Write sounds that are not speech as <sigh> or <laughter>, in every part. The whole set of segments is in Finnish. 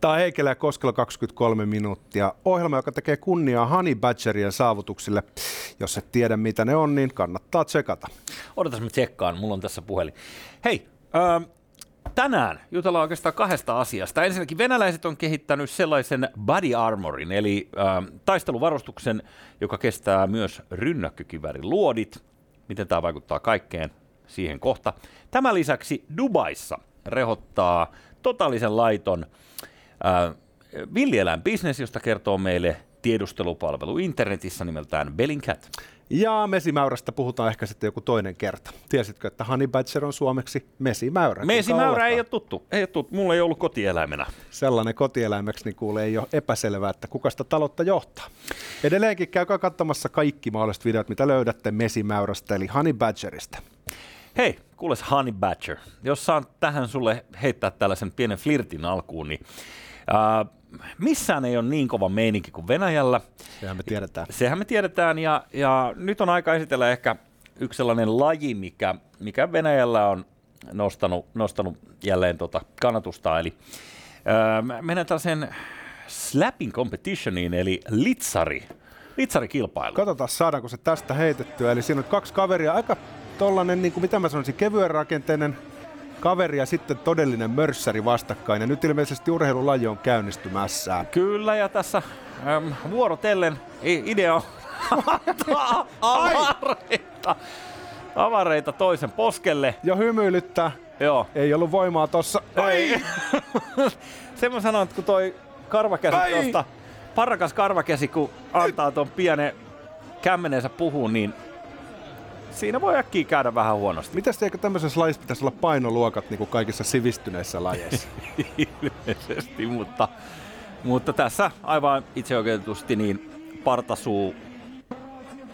Tämä on Heikelä Koskela 23 minuuttia. Ohjelma, joka tekee kunniaa Honey Badgerien saavutuksille. Jos et tiedä, mitä ne on, niin kannattaa tsekata. Odotas, mä tsekkaan. Mulla on tässä puhelin. Hei, öö, tänään jutellaan oikeastaan kahdesta asiasta. Ensinnäkin venäläiset on kehittänyt sellaisen body armorin, eli öö, taisteluvarustuksen, joka kestää myös rynnäkkökivärin luodit. Miten tämä vaikuttaa kaikkeen, siihen kohta. Tämän lisäksi Dubaissa rehottaa totaalisen laiton äh, villieläinbisnes, josta kertoo meille tiedustelupalvelu internetissä nimeltään Bellingcat. Ja mesimäyrästä puhutaan ehkä sitten joku toinen kerta. Tiesitkö, että honey badger on suomeksi mesimäyrä? Mesimäyrä ei ole tuttu. Ei ole tuttu. Mulla ei ollut kotieläimenä. Sellainen kotieläimeksi, niin kuulee ei ole epäselvää, että kuka sitä taloutta johtaa. Edelleenkin käykää katsomassa kaikki mahdolliset videot, mitä löydätte mesimäyrästä, eli honey badgerista. Hei, kuules Honey Badger, jos saan tähän sulle heittää tällaisen pienen flirtin alkuun, niin äh, missään ei ole niin kova meininki kuin Venäjällä. Sehän me tiedetään. Sehän me tiedetään, ja, ja nyt on aika esitellä ehkä yksi sellainen laji, mikä, mikä Venäjällä on nostanut, nostanut jälleen tota kannatusta, eli äh, mennään tällaisen slapping competitioniin, eli litsari, litsarikilpailu. Katsotaan, saadaanko se tästä heitettyä. Eli siinä on kaksi kaveria, aika tollanen, niin kuin mitä mä sanoisin, kevyen rakenteinen kaveri ja sitten todellinen mörssäri vastakkain. Ja nyt ilmeisesti urheilulaji on käynnistymässä. Kyllä, ja tässä äm, vuorotellen idea on <laughs> avareita, avareita toisen poskelle. Ja hymyilyttää. Joo. Ei ollut voimaa tossa. Ei. <laughs> Sen mä sanon, että kun toi karvakäsi tuosta, parrakas karvakäsi, kun antaa ton pienen kämmenensä puhuu, niin siinä voi äkkiä käydä vähän huonosti. Mitäs eikö tämmöisessä lajissa pitäisi olla painoluokat niin kuin kaikissa sivistyneissä lajeissa? <laughs> Ilmeisesti, mutta, mutta tässä aivan itseoikeutetusti niin Partasuu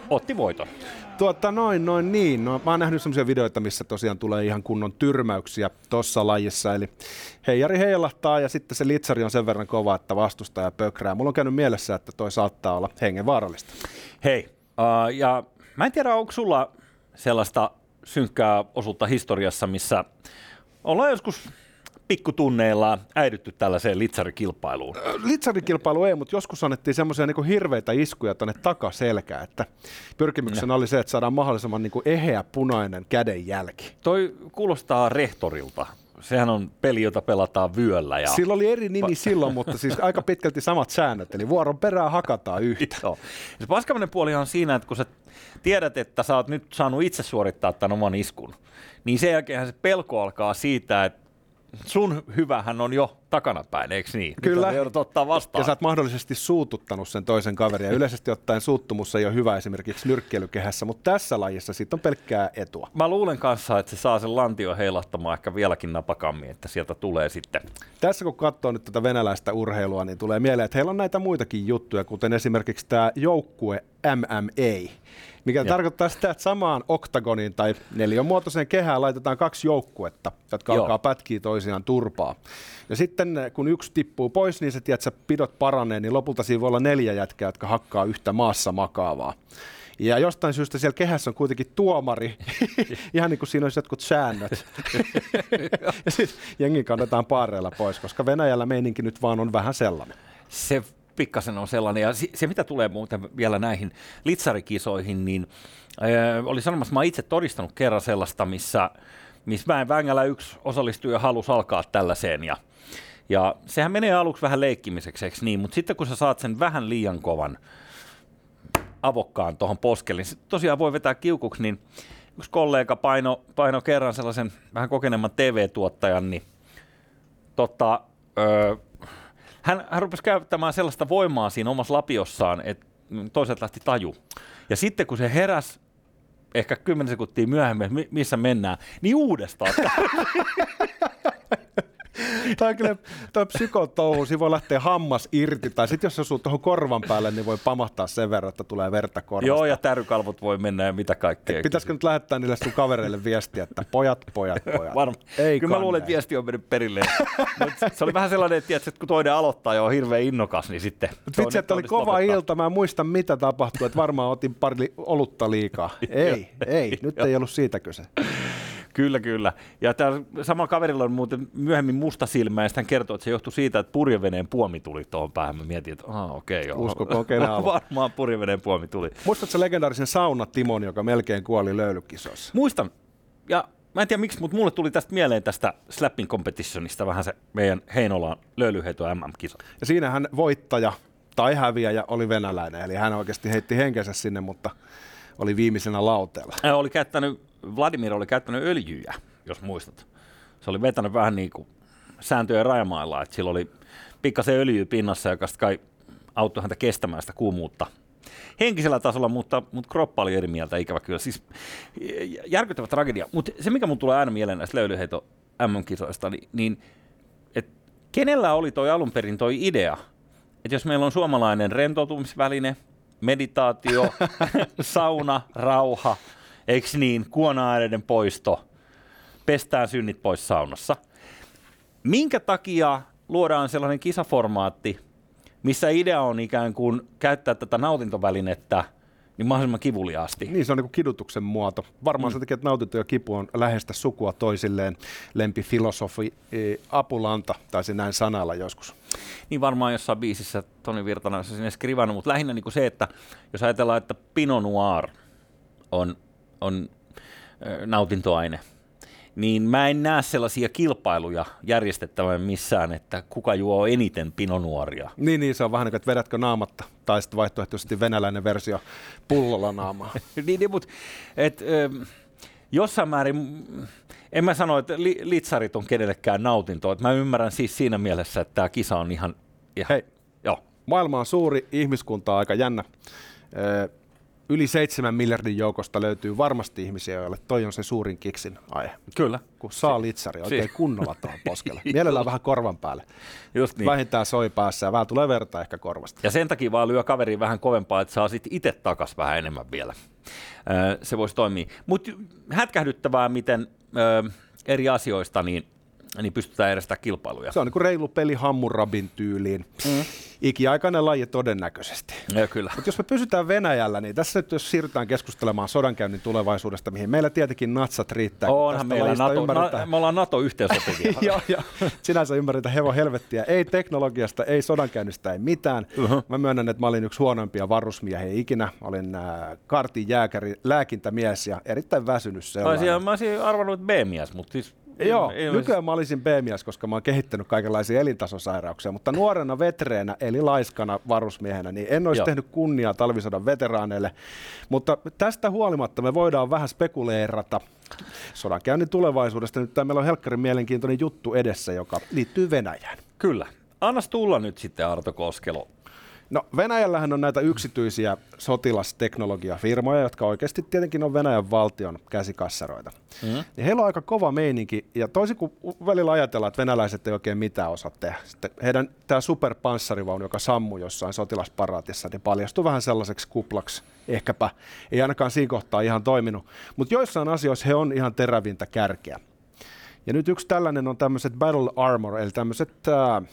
otti voiton. Tuota, noin, noin niin. No, mä oon nähnyt semmoisia videoita, missä tosiaan tulee ihan kunnon tyrmäyksiä tossa lajissa. Eli heijari heilahtaa ja sitten se litsari on sen verran kova, että vastustaja pökrää. Mulla on käynyt mielessä, että toi saattaa olla hengenvaarallista. Hei, uh, ja mä en tiedä, onko sulla sellaista synkkää osuutta historiassa, missä ollaan joskus pikkutunneilla äidytty tällaiseen litsarikilpailuun. Litsarikilpailu ei, mutta joskus annettiin semmoisia niin hirveitä iskuja tuonne takaselkään, että pyrkimyksenä oli se, että saadaan mahdollisimman niin eheä punainen kädenjälki. Toi kuulostaa rehtorilta. Sehän on peli, jota pelataan vyöllä. Ja... Sillä oli eri nimi silloin, mutta siis <laughs> aika pitkälti samat säännöt, eli vuoron perään hakataan yhtä. Joo. Se paskamainen puoli on siinä, että kun sä tiedät, että sä oot nyt saanut itse suorittaa tämän oman iskun, niin sen jälkeen se pelko alkaa siitä, että sun hyvähän on jo takanapäin, eikö niin? Kyllä. Nyt ottaa vastaan. Ja sä oot mahdollisesti suututtanut sen toisen kaverin. Ja yleisesti ottaen suuttumus ei ole hyvä esimerkiksi nyrkkeilykehässä, mutta tässä lajissa siitä on pelkkää etua. Mä luulen kanssa, että se saa sen lantio heilahtamaan ehkä vieläkin napakammin, että sieltä tulee sitten. Tässä kun katsoo nyt tätä venäläistä urheilua, niin tulee mieleen, että heillä on näitä muitakin juttuja, kuten esimerkiksi tämä joukkue MMA, mikä ja. tarkoittaa sitä, että samaan oktagoniin tai neliömuotoiseen kehään laitetaan kaksi joukkuetta, jotka Joo. alkaa pätkiä toisiaan turpaa. Ja sitten kun yksi tippuu pois, niin se tiedät, että pidot paranee, niin lopulta siinä voi olla neljä jätkää, jotka hakkaa yhtä maassa makaavaa. Ja jostain syystä siellä kehässä on kuitenkin tuomari, <laughs> ihan niin kuin siinä olisi jotkut säännöt. <laughs> ja sitten jengi kannetaan paareilla pois, koska Venäjällä meininki nyt vaan on vähän sellainen. Se pikkasen on sellainen. Ja se, mitä tulee muuten vielä näihin litsarikisoihin, niin äh, oli sanomassa, mä itse todistanut kerran sellaista, missä, missä Väen Vängällä yksi osallistuja halusi alkaa tällaiseen. Ja, ja sehän menee aluksi vähän leikkimiseksi, eikö niin? Mutta sitten kun sä saat sen vähän liian kovan avokkaan tuohon poskelle, niin tosiaan voi vetää kiukuksi, niin yksi kollega paino, paino kerran sellaisen vähän kokeneemman TV-tuottajan, niin tota, öö, hän, hän rupesi käyttämään sellaista voimaa siinä omassa lapiossaan, että toiset lähti taju. Ja sitten kun se heräs ehkä 10 sekuntia myöhemmin, missä mennään, niin uudestaan. <laughs> Tämä on kyllä toi psykotouhu, siinä voi lähteä hammas irti, tai sitten jos se osuu tuohon korvan päälle, niin voi pamahtaa sen verran, että tulee verta korvasta. Joo, ja tärykalvot voi mennä ja mitä kaikkea. Et pitäisikö nyt lähettää niille sun kavereille viestiä, että pojat, pojat, <laughs> pojat. Varma. Ei Kyllä mä luulen, että viesti on mennyt perille. Mut se oli vähän sellainen, että, tiedätkö, että kun toinen aloittaa ja on hirveän innokas, niin sitten... Mut vitsi, että oli kova lopettaa. ilta, mä en muista mitä tapahtui, että varmaan otin pari olutta liikaa. <laughs> Ei, ei, nyt ei ollut siitä kyse. Kyllä, kyllä. Ja tämä sama kaverilla on muuten myöhemmin musta silmä, ja hän kertoo, että se johtui siitä, että purjeveneen puomi tuli tuohon päähän. Mä mietin, että ah, okei, okay, Usko kokeile Varmaan purjeveneen puomi tuli. Muistatko legendaarisen sauna Timon, joka melkein kuoli löylykisoissa? Muistan. Ja mä en tiedä miksi, mutta mulle tuli tästä mieleen tästä Slapping Competitionista vähän se meidän Heinolaan löylyheito MM-kisa. Ja siinähän voittaja tai häviäjä oli venäläinen, eli hän oikeasti heitti henkensä sinne, mutta oli viimeisenä lauteella. Hän oli käyttänyt, Vladimir oli käyttänyt öljyjä, jos muistat. Se oli vetänyt vähän niin kuin sääntöjen rajamailla, että sillä oli pikkasen öljyä pinnassa, joka kai auttoi häntä kestämään sitä kuumuutta henkisellä tasolla, mutta, mutta kroppa oli eri mieltä, ikävä kyllä. Siis järkyttävä tragedia. Mutta se, mikä mun tulee aina mieleen näistä löylyheito MM-kisoista, niin, niin että kenellä oli toi alun perin toi idea, että jos meillä on suomalainen rentoutumisväline, meditaatio, <laughs> sauna, rauha, eikö niin, kuona poisto, pestään synnit pois saunassa. Minkä takia luodaan sellainen kisaformaatti, missä idea on ikään kuin käyttää tätä nautintovälinettä niin mahdollisimman kivuliaasti. Niin, se on niin kidutuksen muoto. Varmaan mm. se tekee, että nautinto ja kipu on läheistä sukua toisilleen. Lempifilosofi e, Apulanta taisi näin sanalla joskus. Niin varmaan jossain biisissä Toni Virtanen on sinne skrivannut, mutta lähinnä niin kuin se, että jos ajatellaan, että Pinot Noir on, on nautintoaine, niin mä en näe sellaisia kilpailuja järjestettävän missään, että kuka juo eniten pinonuoria. Niin, niin, se on vähän niin kuin, että vedätkö naamatta, tai sitten vaihtoehtoisesti venäläinen versio pullolla naamaa. <laughs> niin, niin, mutta et, ö, jossain määrin, en mä sano, että li, litsarit on kenellekään nautintoa. Mä ymmärrän siis siinä mielessä, että tämä kisa on ihan... ihan Hei, joo. maailma on suuri, ihmiskunta on aika jännä yli seitsemän miljardin joukosta löytyy varmasti ihmisiä, joille toi on se suurin kiksin aihe. Kyllä. Kun saa litsari oikein si- kunnolla tuohon poskelle. <laughs> Mielellään vähän korvan päälle. Just niin. Vähintään soi päässä ja vähän tulee verta ehkä korvasta. Ja sen takia vaan lyö kaveri vähän kovempaa, että saa sitten itse takas vähän enemmän vielä. se voisi toimia. Mutta hätkähdyttävää, miten eri asioista niin niin pystytään järjestämään kilpailuja. Se on niin kuin reilu peli Hammurabin tyyliin. Mm. Ikiaikainen laji todennäköisesti. Ja, kyllä. Mutta jos me pysytään Venäjällä, niin tässä nyt jos siirrytään keskustelemaan sodankäynnin tulevaisuudesta, mihin meillä tietenkin natsat riittää. Onhan meillä NATO, na, me ollaan NATO yhteensopivia. <laughs> joo, joo. Sinänsä ymmärretään hevon helvettiä. Ei teknologiasta, ei sodankäynnistä, ei mitään. Uh-huh. Mä myönnän, että mä olin yksi huonoimpia varusmiehiä ikinä. Olin äh, kartin jääkäri, lääkintämies ja erittäin väsynyt sellainen. Mä olisin arvannut B-mies, mutta siis Joo, ei nykyään mä olisin B-mies, koska mä oon kehittänyt kaikenlaisia elintasosairauksia, mutta nuorena vetreenä, eli laiskana varusmiehenä, niin en olisi Joo. tehnyt kunniaa talvisodan veteraaneille. Mutta tästä huolimatta me voidaan vähän spekuleerata sodankäynnin tulevaisuudesta. Nyt meillä on helkkarin mielenkiintoinen juttu edessä, joka liittyy Venäjään. Kyllä. Annas tulla nyt sitten Arto Koskelo No Venäjällähän on näitä yksityisiä sotilasteknologiafirmoja, jotka oikeasti tietenkin on Venäjän valtion käsikassaroita. Mm-hmm. Ja heillä on aika kova meininki, ja toisin kuin välillä ajatellaan, että venäläiset ei oikein mitään osaa tehdä. Sitten heidän tämä superpanssarivaunu, joka sammui jossain sotilasparaatissa, niin paljastui vähän sellaiseksi kuplaksi. Ehkäpä ei ainakaan siinä kohtaa ihan toiminut. Mutta joissain asioissa he on ihan terävintä kärkeä. Ja nyt yksi tällainen on tämmöiset battle armor, eli tämmöiset äh,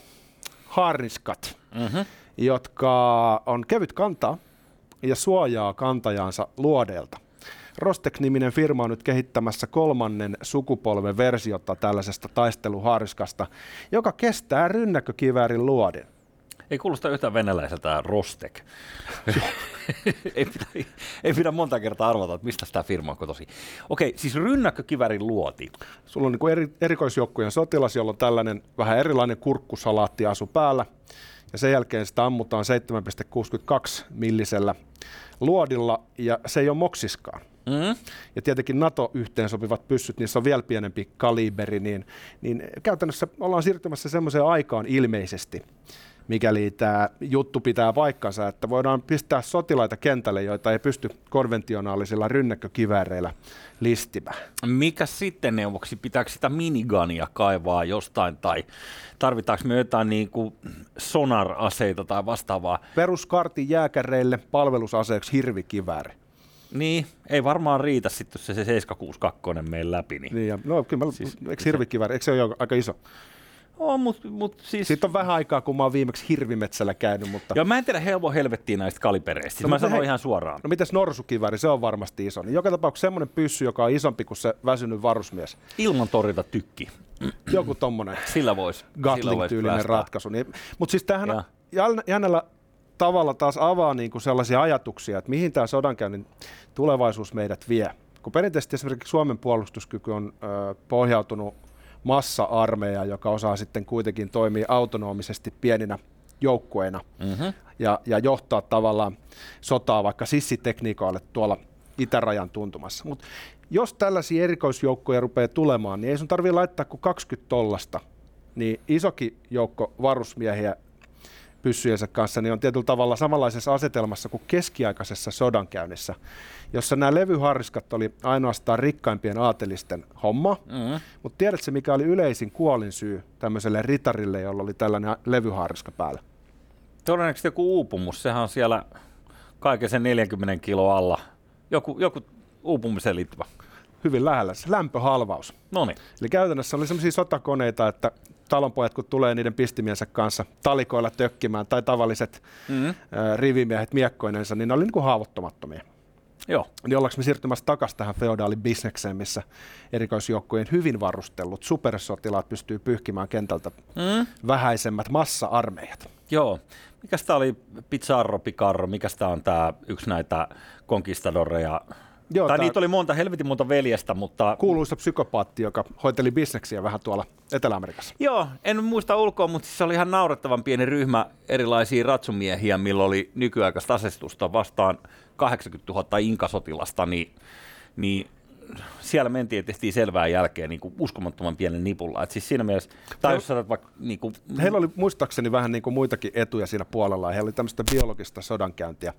harniskat. Mm-hmm jotka on kevyt kantaa ja suojaa kantajansa luodeelta. Rostek-niminen firma on nyt kehittämässä kolmannen sukupolven versiota tällaisesta taisteluharskasta, joka kestää rynnäkkökiväärin luodin. Ei kuulosta yhtään venäläiseltä Rostek. <laughs> ei, pidä, ei pidä monta kertaa arvata, että mistä tämä firma on kotosi. Okei, siis rynnäkkökivärin luoti. Sulla on niin eri, erikoisjoukkojen sotilas, jolla on tällainen vähän erilainen kurkkusalaatti asu päällä ja sen jälkeen sitä ammutaan 7,62 millisellä luodilla, ja se ei ole moksiskaan. Mm. Ja tietenkin NATO-yhteensopivat pyssyt, niissä on vielä pienempi kaliberi, niin, niin käytännössä ollaan siirtymässä semmoiseen aikaan ilmeisesti, mikäli tämä juttu pitää paikkansa, että voidaan pistää sotilaita kentälle, joita ei pysty konventionaalisilla rynnäkkökivääreillä listimään. Mikä sitten neuvoksi? Pitääkö sitä minigania kaivaa jostain tai tarvitaanko me jotain niin kuin sonar-aseita tai vastaavaa? Peruskartin jääkäreille palvelusaseeksi hirvikivääri. Niin, ei varmaan riitä sitten, se 762 meidän läpi. Niin, niin ja, no kyllä, mä, siis, eikö hirvikivääri, eikö se ole aika iso? On, mut, mut siis... Siitä on vähän aikaa, kun mä oon viimeksi hirvimetsällä käynyt, mutta... Joo, mä en tiedä helvo helvettiin näistä kalipereistä. No, mä sanon he... ihan suoraan. No mitäs norsukiväri, se on varmasti iso. Niin joka tapauksessa semmoinen pyssy, joka on isompi kuin se väsynyt varusmies. Ilman torjunta tykki. Joku tommonen. Sillä voisi. Gatling-tyylinen vois ratkaisu. Niin, mutta siis tämähän ja. jännällä tavalla taas avaa niin kuin sellaisia ajatuksia, että mihin tämä sodankäynnin tulevaisuus meidät vie. Kun perinteisesti esimerkiksi Suomen puolustuskyky on ö, pohjautunut massa-armeija, joka osaa sitten kuitenkin toimia autonomisesti pieninä joukkueina mm-hmm. ja, ja johtaa tavallaan sotaa vaikka sissitekniikoille tuolla itärajan tuntumassa. Mutta jos tällaisia erikoisjoukkoja rupeaa tulemaan, niin ei sun tarvitse laittaa kuin 20 tollasta, niin isokin joukko varusmiehiä pyssyjensä kanssa, niin on tietyllä tavalla samanlaisessa asetelmassa kuin keskiaikaisessa sodankäynnissä, jossa nämä levyhariskat oli ainoastaan rikkaimpien aatelisten homma, mm-hmm. mutta tiedätkö mikä oli yleisin kuolinsyy tämmöiselle ritarille, jolla oli tällainen levyhariska päällä? Todennäköisesti joku uupumus, sehän on siellä kaiken sen 40 kiloa alla. Joku, joku uupumiseen liittyvä. Hyvin lähellä, se lämpöhalvaus. Noniin. Eli käytännössä oli sellaisia sotakoneita, että talonpojat, kun tulee niiden pistimiensä kanssa talikoilla tökkimään, tai tavalliset mm-hmm. rivimiehet miekkoinensa, niin ne oli niin kuin haavoittumattomia. Joo. Niin ollaanko me siirtymässä takaisin tähän feodaalibisnekseen, missä erikoisjoukkojen hyvin varustellut supersotilaat pystyy pyyhkimään kentältä mm. vähäisemmät massa-armeijat? Joo. Mikä tämä oli Pizarro, Picarro, mikä tämä on tämä yksi näitä konkistadoreja, Joo, tai niitä oli monta, helvetin monta veljestä, mutta... Kuuluisa psykopaatti, joka hoiteli bisneksiä vähän tuolla Etelä-Amerikassa. Joo, en muista ulkoa, mutta siis se oli ihan naurettavan pieni ryhmä erilaisia ratsumiehiä, millä oli nykyaikaista asestusta vastaan 80 000 inkasotilasta, niin, niin siellä mentiin tietysti selvää jälkeen niin kuin uskomattoman pienen nipulla. Et siis siinä mielessä, tai jos sanot vaikka... Niin kuin, heillä oli muistaakseni vähän niin kuin muitakin etuja siinä puolella. Heillä oli tämmöistä biologista sodankäyntiä.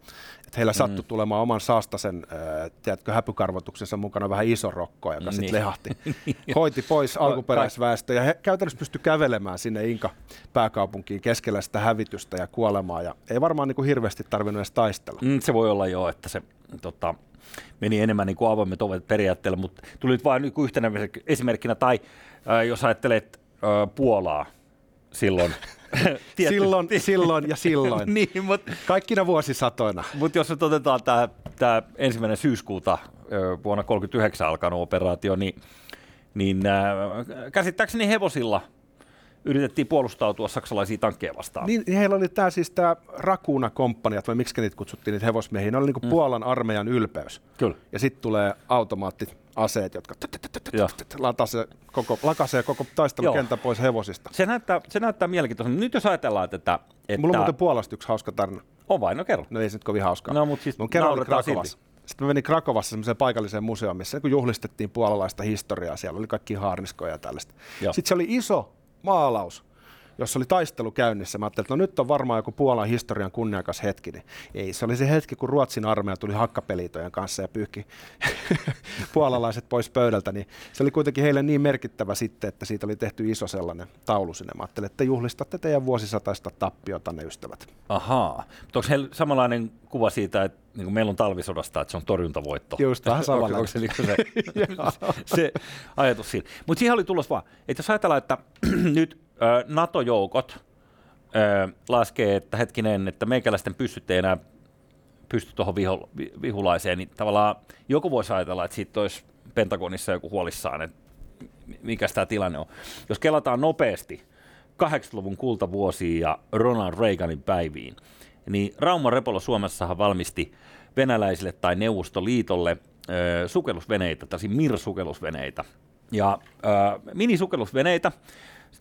Että heillä sattui mm. tulemaan oman saastasen, äh, tiedätkö, häpykarvotuksensa mukana vähän iso rokko, joka niin. sitten lehahti. <laughs> Hoiti pois alkuperäisväestö ja he käytännössä pystyi kävelemään sinne Inka pääkaupunkiin keskellä sitä hävitystä ja kuolemaa. Ja ei varmaan niin kuin hirveästi tarvinnut edes taistella. Mm, se voi olla jo, että se tota, meni enemmän niin kuin avoimet ovet periaatteella, mutta tuli nyt vain niin yhtenä esimerkkinä, tai äh, jos ajattelet äh, Puolaa silloin, <laughs> silloin, silloin ja silloin. <laughs> niin, mut, Kaikkina vuosisatoina. Mutta jos nyt otetaan tämä ensimmäinen syyskuuta äh, vuonna 1939 alkanut operaatio, niin, niin äh, käsittääkseni hevosilla – yritettiin puolustautua saksalaisia tankkeja vastaan. Niin, niin heillä oli tämä siis tämä Rakuna komppaniat, vai miksi niitä kutsuttiin niitä hevosmiehiä, ne oli niinku Puolan armeijan ylpeys. Kyllä. Ja sitten tulee automaattiaseet, jotka lakaisee koko, lakasee koko taistelukentän pois hevosista. Se näyttää, se näyttää mielenkiintoista. Nyt jos ajatellaan, että... että... Mulla on muuten Puolasta yksi hauska tarina. On vain, no kerro. No ei se nyt kovin hauskaa. No, mutta siis Mun kerran oli Krakovassa. Sitten me menin Krakovassa semmoiseen paikalliseen museoon, missä kun juhlistettiin puolalaista historiaa, siellä oli kaikki haarniskoja ja tällaista. Joo. Sitten se oli iso maalaus, jossa oli taistelu käynnissä. Mä ajattelin, että no nyt on varmaan joku Puolan historian kunniakas hetki. Niin ei, se oli se hetki, kun Ruotsin armeija tuli hakkapelitojen kanssa ja pyyhki <laughs> puolalaiset pois pöydältä. Niin se oli kuitenkin heille niin merkittävä sitten, että siitä oli tehty iso sellainen taulu sinne. Mä ajattelin, että juhlistatte teidän vuosisataista tappiota, ne ystävät. Ahaa. Mutta onko heillä samanlainen kuva siitä, että niin kuin meillä on talvisodasta, että se on torjuntavoitto. Just vähän samalla. Onko se, se, <laughs> <laughs> se, se ajatus siinä. Mutta siihen oli tulos vaan, että jos ajatellaan, että <clears throat> nyt NATO-joukot laskee, että hetkinen, että meikäläisten pystyt ei enää pysty tuohon viho, vihulaiseen, niin tavallaan joku voisi ajatella, että siitä olisi Pentagonissa joku huolissaan, että mikä tämä tilanne on. Jos kelataan nopeasti 80-luvun kultavuosiin ja Ronald Reaganin päiviin, niin Rauma Repolo Suomessahan valmisti venäläisille tai Neuvostoliitolle äh, sukellusveneitä, tällaisia MIR-sukellusveneitä. Ja äh, minisukellusveneitä,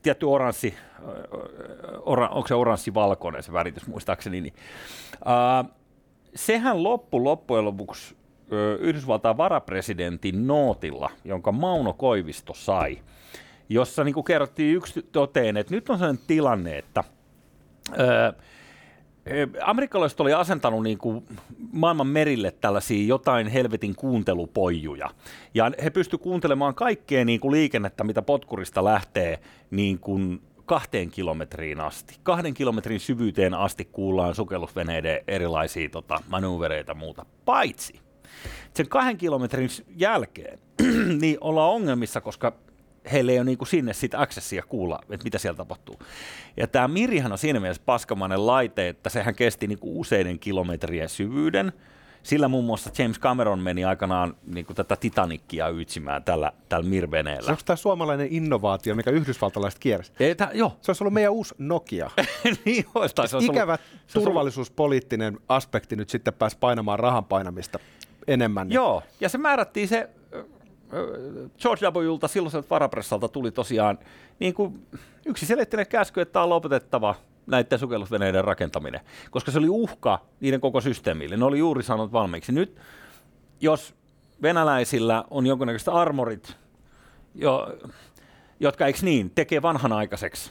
tietty oranssi, ora, onko se oranssi-valkoinen se väritys muistaakseni, niin, uh, sehän loppu loppujen lopuksi Yhdysvaltain varapresidentin nootilla, jonka Mauno Koivisto sai, jossa niin kuin kerrottiin yksi toteen, että nyt on sellainen tilanne, että uh, Amerikkalaiset oli asentanut niin kuin maailman merille tällaisia jotain helvetin kuuntelupojuja. Ja he pystyivät kuuntelemaan kaikkea niin kuin liikennettä, mitä potkurista lähtee niin kuin kahteen kilometriin asti. Kahden kilometrin syvyyteen asti kuullaan sukellusveneiden erilaisia tota, manövereitä ja muuta. Paitsi sen kahden kilometrin jälkeen <clears throat> niin ollaan ongelmissa, koska heille ei ole niin kuin sinne sit accessia kuulla, että mitä siellä tapahtuu. Ja tämä Mirihan on siinä mielessä paskamainen laite, että sehän kesti niin kuin useiden kilometrien syvyyden, sillä muun muassa James Cameron meni aikanaan niin kuin tätä Titanicia ytsimään tällä, tällä Mirveneellä. Se onko tämä suomalainen innovaatio, mikä yhdysvaltalaiset kiersi? Ei, tää, joo. Se olisi ollut meidän uusi Nokia. <laughs> niin, tai se Ikävä ollut, turvallisuuspoliittinen aspekti nyt sitten pääsi painamaan rahan painamista enemmän. Niin. Joo, ja se määrättiin se George Wlta, silloiselta varapressalta, tuli tosiaan niin kuin yksiselitteinen käsky, että on lopetettava näiden sukellusveneiden rakentaminen, koska se oli uhka niiden koko systeemille. Ne oli juuri sanonut valmiiksi. Nyt, jos venäläisillä on jonkunnäköiset armorit, jo, jotka eikö niin, tekee vanhanaikaiseksi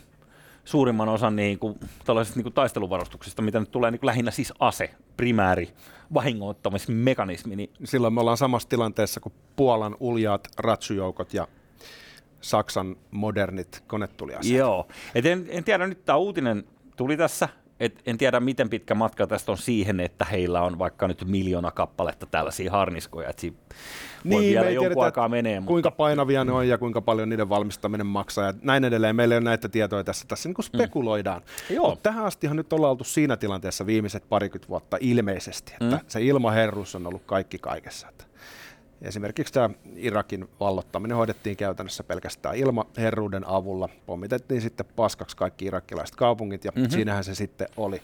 suurimman osan niin kuin, tällaisista niin kuin taisteluvarustuksista, mitä nyt tulee niin kuin lähinnä siis ase, primääri, vahingoittamismekanismi. Niin... Silloin me ollaan samassa tilanteessa kuin Puolan uljaat ratsujoukot ja Saksan modernit konetuliaseet. Joo, Et en, en tiedä, nyt tämä uutinen tuli tässä, et en tiedä miten pitkä matka tästä on siihen, että heillä on vaikka nyt miljoona kappaletta tällaisia harniskoja, että siinä niin, voi vielä jonkun tiedetä, aikaa menee. Kuinka mutta... painavia ne on ja kuinka paljon niiden valmistaminen maksaa ja näin edelleen. Meillä ei ole näitä tietoja tässä, tässä niin kuin mm. spekuloidaan. Mm. Joo. tähän astihan nyt ollaan oltu siinä tilanteessa viimeiset parikymmentä vuotta ilmeisesti, että mm. se ilmaherruus on ollut kaikki kaikessa. Että Esimerkiksi tämä Irakin vallottaminen hoidettiin käytännössä pelkästään ilmaherruuden avulla. Pommitettiin sitten paskaksi kaikki irakkilaiset kaupungit ja mm-hmm. siinähän se sitten oli.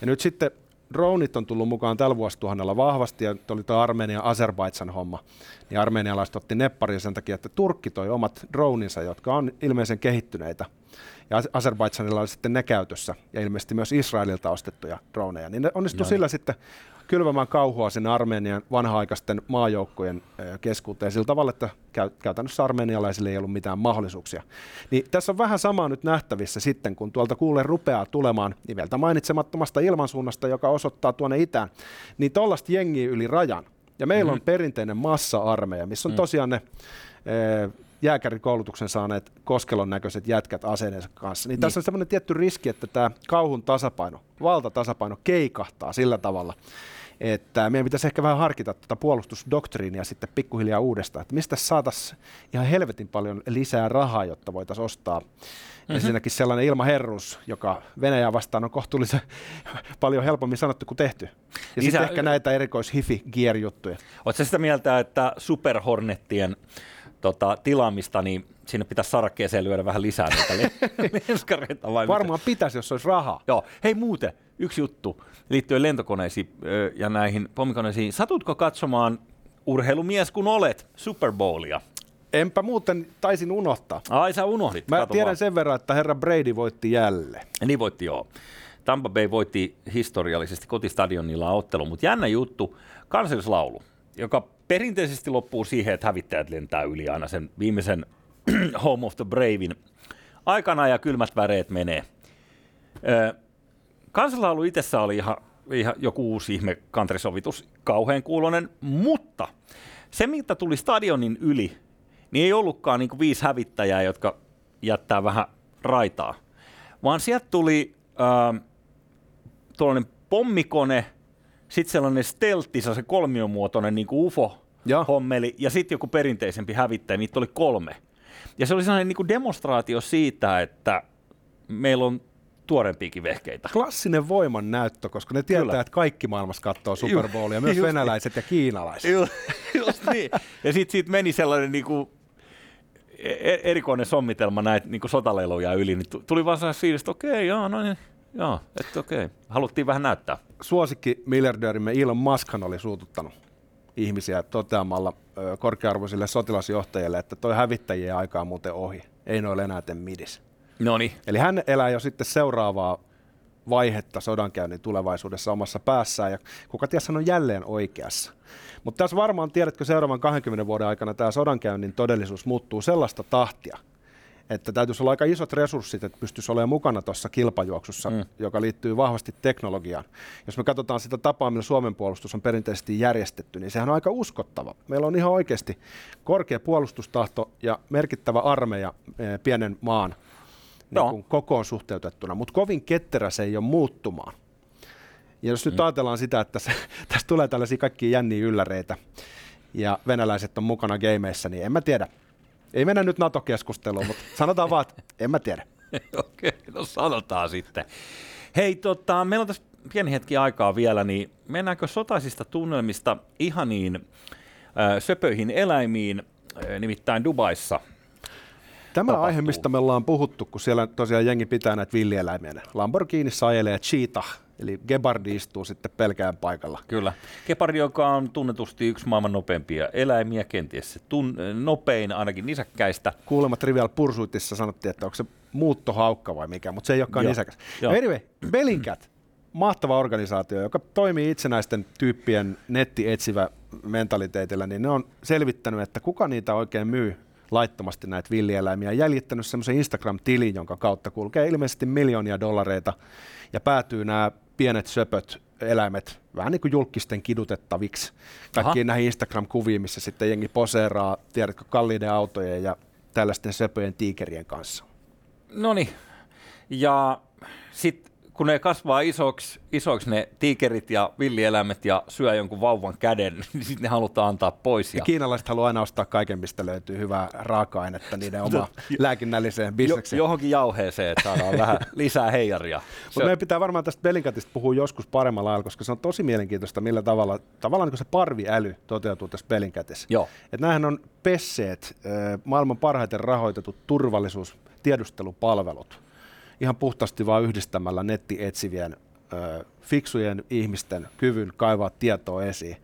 Ja nyt sitten dronit on tullut mukaan tällä vuosituhannella vahvasti, ja oli tuo Armenian Azerbaidsan homma, niin armenialaiset otti nepparia sen takia, että Turkki toi omat droninsa, jotka on ilmeisen kehittyneitä, ja Azerbaidsanilla oli sitten ne käytössä, ja ilmeisesti myös Israelilta ostettuja droneja, niin ne onnistui sillä sitten kylvämään kauhua sinne Armenian vanha-aikaisten maajoukkojen keskuuteen sillä tavalla, että käytännössä armenialaisille ei ollut mitään mahdollisuuksia. Niin tässä on vähän samaa nyt nähtävissä sitten, kun tuolta kuulle rupeaa tulemaan nimeltä mainitsemattomasta ilmansuunnasta, joka osoittaa tuonne itään, niin tuollaista jengiä yli rajan. Ja meillä mm-hmm. on perinteinen massa-armeija, missä on mm. tosiaan ne jääkärikoulutuksen saaneet Koskelon näköiset jätkät aseineensa kanssa. Niin, niin. tässä on semmoinen tietty riski, että tämä kauhun tasapaino, valtatasapaino keikahtaa sillä tavalla, että meidän pitäisi ehkä vähän harkita tuota puolustusdoktriinia sitten pikkuhiljaa uudestaan, että mistä saataisiin ihan helvetin paljon lisää rahaa, jotta voitaisiin ostaa mm-hmm. ensinnäkin sellainen ilmaherrus, joka Venäjää vastaan on kohtuullisen <laughs> paljon helpommin sanottu kuin tehty. Ja sitten ehkä näitä erikois hifi gear juttuja Oletko sitä mieltä, että Super Hornettien tota, tilaamista, niin sinne pitäisi sarakkeeseen lyödä vähän lisää niitä lenskareita. <laughs> Vai Varmaan mitä? pitäisi, jos olisi rahaa. Joo. Hei muuten, yksi juttu liittyen lentokoneisiin ja näihin pommikoneisiin. Satutko katsomaan urheilumies kun olet Super Bowlia? Enpä muuten taisin unohtaa. Ai sä unohdit. Mä Kato tiedän vaan. sen verran, että herra Brady voitti jälleen. Niin voitti joo. Tampa Bay voitti historiallisesti kotistadionilla ottelu, mutta jännä juttu, kansallislaulu, joka perinteisesti loppuu siihen, että hävittäjät lentää yli aina sen viimeisen <clears throat> Home of the Bravein aikana ja kylmät väreet menee. Kansanlaulu itsessä oli ihan, ihan joku uusi ihme kantrisovitus, kauhean kuulonen, mutta se, mitä tuli stadionin yli, niin ei ollutkaan niin viisi hävittäjää, jotka jättää vähän raitaa, vaan sieltä tuli äh, tuollainen pommikone, sitten sellainen steltti, se kolmiomuotoinen niin UFO-hommeli, ja sitten joku perinteisempi hävittäjä, niitä oli kolme. Ja se oli sellainen niin kuin demonstraatio siitä, että meillä on tuorempiakin vehkeitä. Klassinen voiman näyttö, koska ne tietää, Kyllä. että kaikki maailmassa katsoo Super Bowlia, myös just, venäläiset ja kiinalaiset. Just, just niin. Ja sitten siitä meni sellainen niin kuin, e-, erikoinen sommitelma näitä niin sotaleluja yli, niin tuli vaan sellainen fiilis, että okei, okay, joo, no niin, joo, että okei. Okay. Haluttiin vähän näyttää. Suosikki miljardöörimme Elon Muskhan oli suututtanut ihmisiä toteamalla korkearvoisille sotilasjohtajille, että toi hävittäjien aika on muuten ohi. Ei noille enää tee midis. Noni. Eli hän elää jo sitten seuraavaa vaihetta sodankäynnin tulevaisuudessa omassa päässään, ja kuka ties hän on jälleen oikeassa. Mutta tässä varmaan tiedätkö seuraavan 20 vuoden aikana tämä sodankäynnin todellisuus muuttuu sellaista tahtia, että täytyisi olla aika isot resurssit, että pystyisi olemaan mukana tuossa kilpajuoksussa, mm. joka liittyy vahvasti teknologiaan. Jos me katsotaan sitä tapaa, millä Suomen puolustus on perinteisesti järjestetty, niin sehän on aika uskottava. Meillä on ihan oikeasti korkea puolustustahto ja merkittävä armeija eh, pienen maan niin kuin kokoon suhteutettuna, mutta kovin ketterä se ei ole muuttumaan. Ja jos nyt mm. ajatellaan sitä, että se, <laughs> tästä tulee tällaisia kaikkia jänniä ylläreitä, ja venäläiset on mukana gameissa, niin en mä tiedä. Ei mennä nyt NATO-keskusteluun, mutta sanotaan vaan, että en mä tiedä. <laughs> Okei, no sanotaan sitten. Hei, tota, meillä on tässä pieni hetki aikaa vielä, niin mennäänkö sotaisista tunnelmista ihaniin äh, söpöihin eläimiin, äh, nimittäin Dubaissa Tämä tapahtuu. aihe, mistä me ollaan puhuttu, kun siellä tosiaan jengi pitää näitä villieläimiä. Lamborghinissa ajelee cheetah, eli Gebardi istuu sitten pelkään paikalla. Kyllä. Gepardi, joka on tunnetusti yksi maailman nopeimpia eläimiä, kenties se tun- nopein ainakin nisäkkäistä. Kuulemma Trivial Pursuitissa sanottiin, että onko se muuttohaukka vai mikä, mutta se ei olekaan Joo. nisäkäs. Joo. Anyway, Bellingcat, mahtava organisaatio, joka toimii itsenäisten tyyppien nettietsivä mentaliteetillä, niin ne on selvittänyt, että kuka niitä oikein myy laittomasti näitä villieläimiä, jäljittänyt semmoisen Instagram-tilin, jonka kautta kulkee ilmeisesti miljoonia dollareita ja päätyy nämä pienet söpöt eläimet vähän niin kuin julkisten kidutettaviksi. Kaikkiin näihin Instagram-kuviin, missä sitten jengi poseeraa, tiedätkö, kalliiden autojen ja tällaisten söpöjen tiikerien kanssa. No niin, ja sitten kun ne kasvaa isoksi, isoksi ne tiikerit ja villieläimet ja syö jonkun vauvan käden, <laughs> niin sitten ne halutaan antaa pois. Ja... ja kiinalaiset haluaa aina ostaa kaiken, mistä löytyy hyvää raaka-ainetta niiden oma <laughs> lääkinnälliseen bisnekseen. Jo, johonkin jauheeseen, että saadaan vähän <laughs> lisää heijaria. Mutta meidän pitää varmaan tästä Belinkatista puhua joskus paremmalla lailla, koska se on tosi mielenkiintoista, millä tavalla tavallaan niin se parviäly toteutuu tässä Belinkatissa. Joo. Et näähän on pesseet, maailman parhaiten rahoitetut turvallisuus tiedustelupalvelut ihan puhtaasti vain yhdistämällä nettietsivien ö, fiksujen ihmisten kyvyn kaivaa tietoa esiin,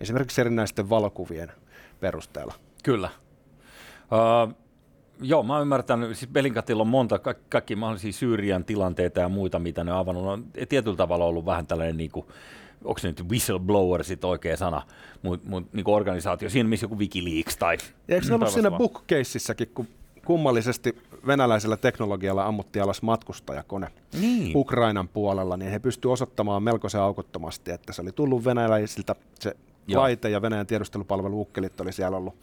esimerkiksi erinäisten valokuvien perusteella. Kyllä. Uh, joo, mä oon ymmärtänyt, siis Belinkatilla on monta, ka- kaikki mahdollisia Syyrian tilanteita ja muita, mitä ne on avannut. On tietyllä tavalla ollut vähän tällainen niin kuin, onko se nyt whistleblower sitten oikea sana, mutta mut, niin organisaatio, siinä missä joku Wikileaks tai... Ja eikö se ollut siinä bookcaseissakin, kun kummallisesti venäläisellä teknologialla ammuttiin alas matkustajakone niin. Ukrainan puolella, niin he pystyivät osoittamaan melkoisen aukottomasti, että se oli tullut venäläisiltä se Joo. laite ja Venäjän tiedustelupalveluukkelit oli siellä ollut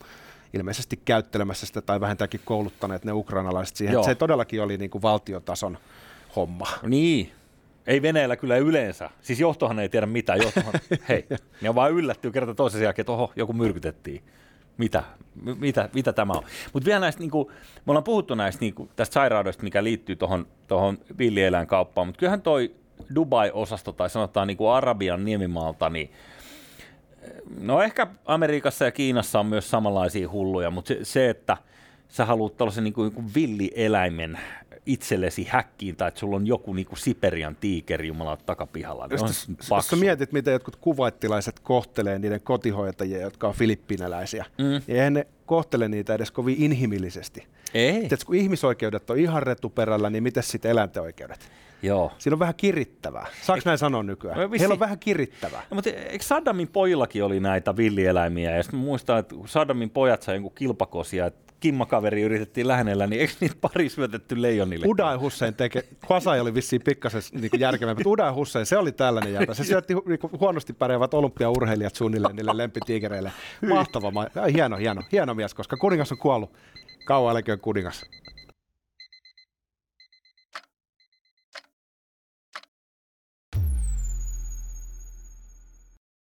ilmeisesti käyttelemässä sitä tai vähintäänkin kouluttaneet ne ukrainalaiset siihen. Joo. Se todellakin oli niin kuin valtiotason homma. Niin, ei Venäjällä kyllä yleensä. Siis johtohan ei tiedä mitään. Johtohan, <laughs> hei, ne on vaan yllättyy kerta toisen jälkeen, että oho, joku myrkytettiin mitä, mitä, mitä tämä on. Mutta vielä näistä, niin kuin, me ollaan puhuttu näistä niin kuin, tästä sairaudesta, mikä liittyy tuohon tohon villieläinkauppaan, mutta kyllähän toi Dubai-osasto tai sanotaan niin kuin Arabian niemimaalta, niin no ehkä Amerikassa ja Kiinassa on myös samanlaisia hulluja, mutta se, se että sä haluat tällaisen niin kuin, niin kuin villieläimen itsellesi häkkiin tai että sulla on joku niin kuin Siperian tiikeri jumala takapihalla. Niin jos, jos sä mietit, miten jotkut kuvaittilaiset kohtelee niiden kotihoitajia, jotka on filippinäläisiä, mm. niin eihän ne kohtele niitä edes kovin inhimillisesti. Ei. Tiedätkö, kun ihmisoikeudet on ihan retuperällä, niin miten sitten eläinteoikeudet? Joo. Siinä on vähän kirittävää. Saanko näin sanoa nykyään? No, Heillä on vähän kirittävää. No, mutta eikö Saddamin pojillakin oli näitä villieläimiä? Ja muistan, että Saddamin pojat sai jonkun kilpakosia, että kimmakaveri yritettiin lähennellä, niin eikö niitä pari syötetty leijonille? Uday Hussein teke, Kwasai oli vissiin pikkasen niin järkevämpi, mutta Uday Hussein, se oli tällainen jäpä. Se syötti niin kuin, huonosti pärjäävät olympiaurheilijat suunnilleen niille lempitiikereille. Mahtava, ma- hieno, hieno, hieno mies, koska kuningas on kuollut. Kauan älköön kuningas.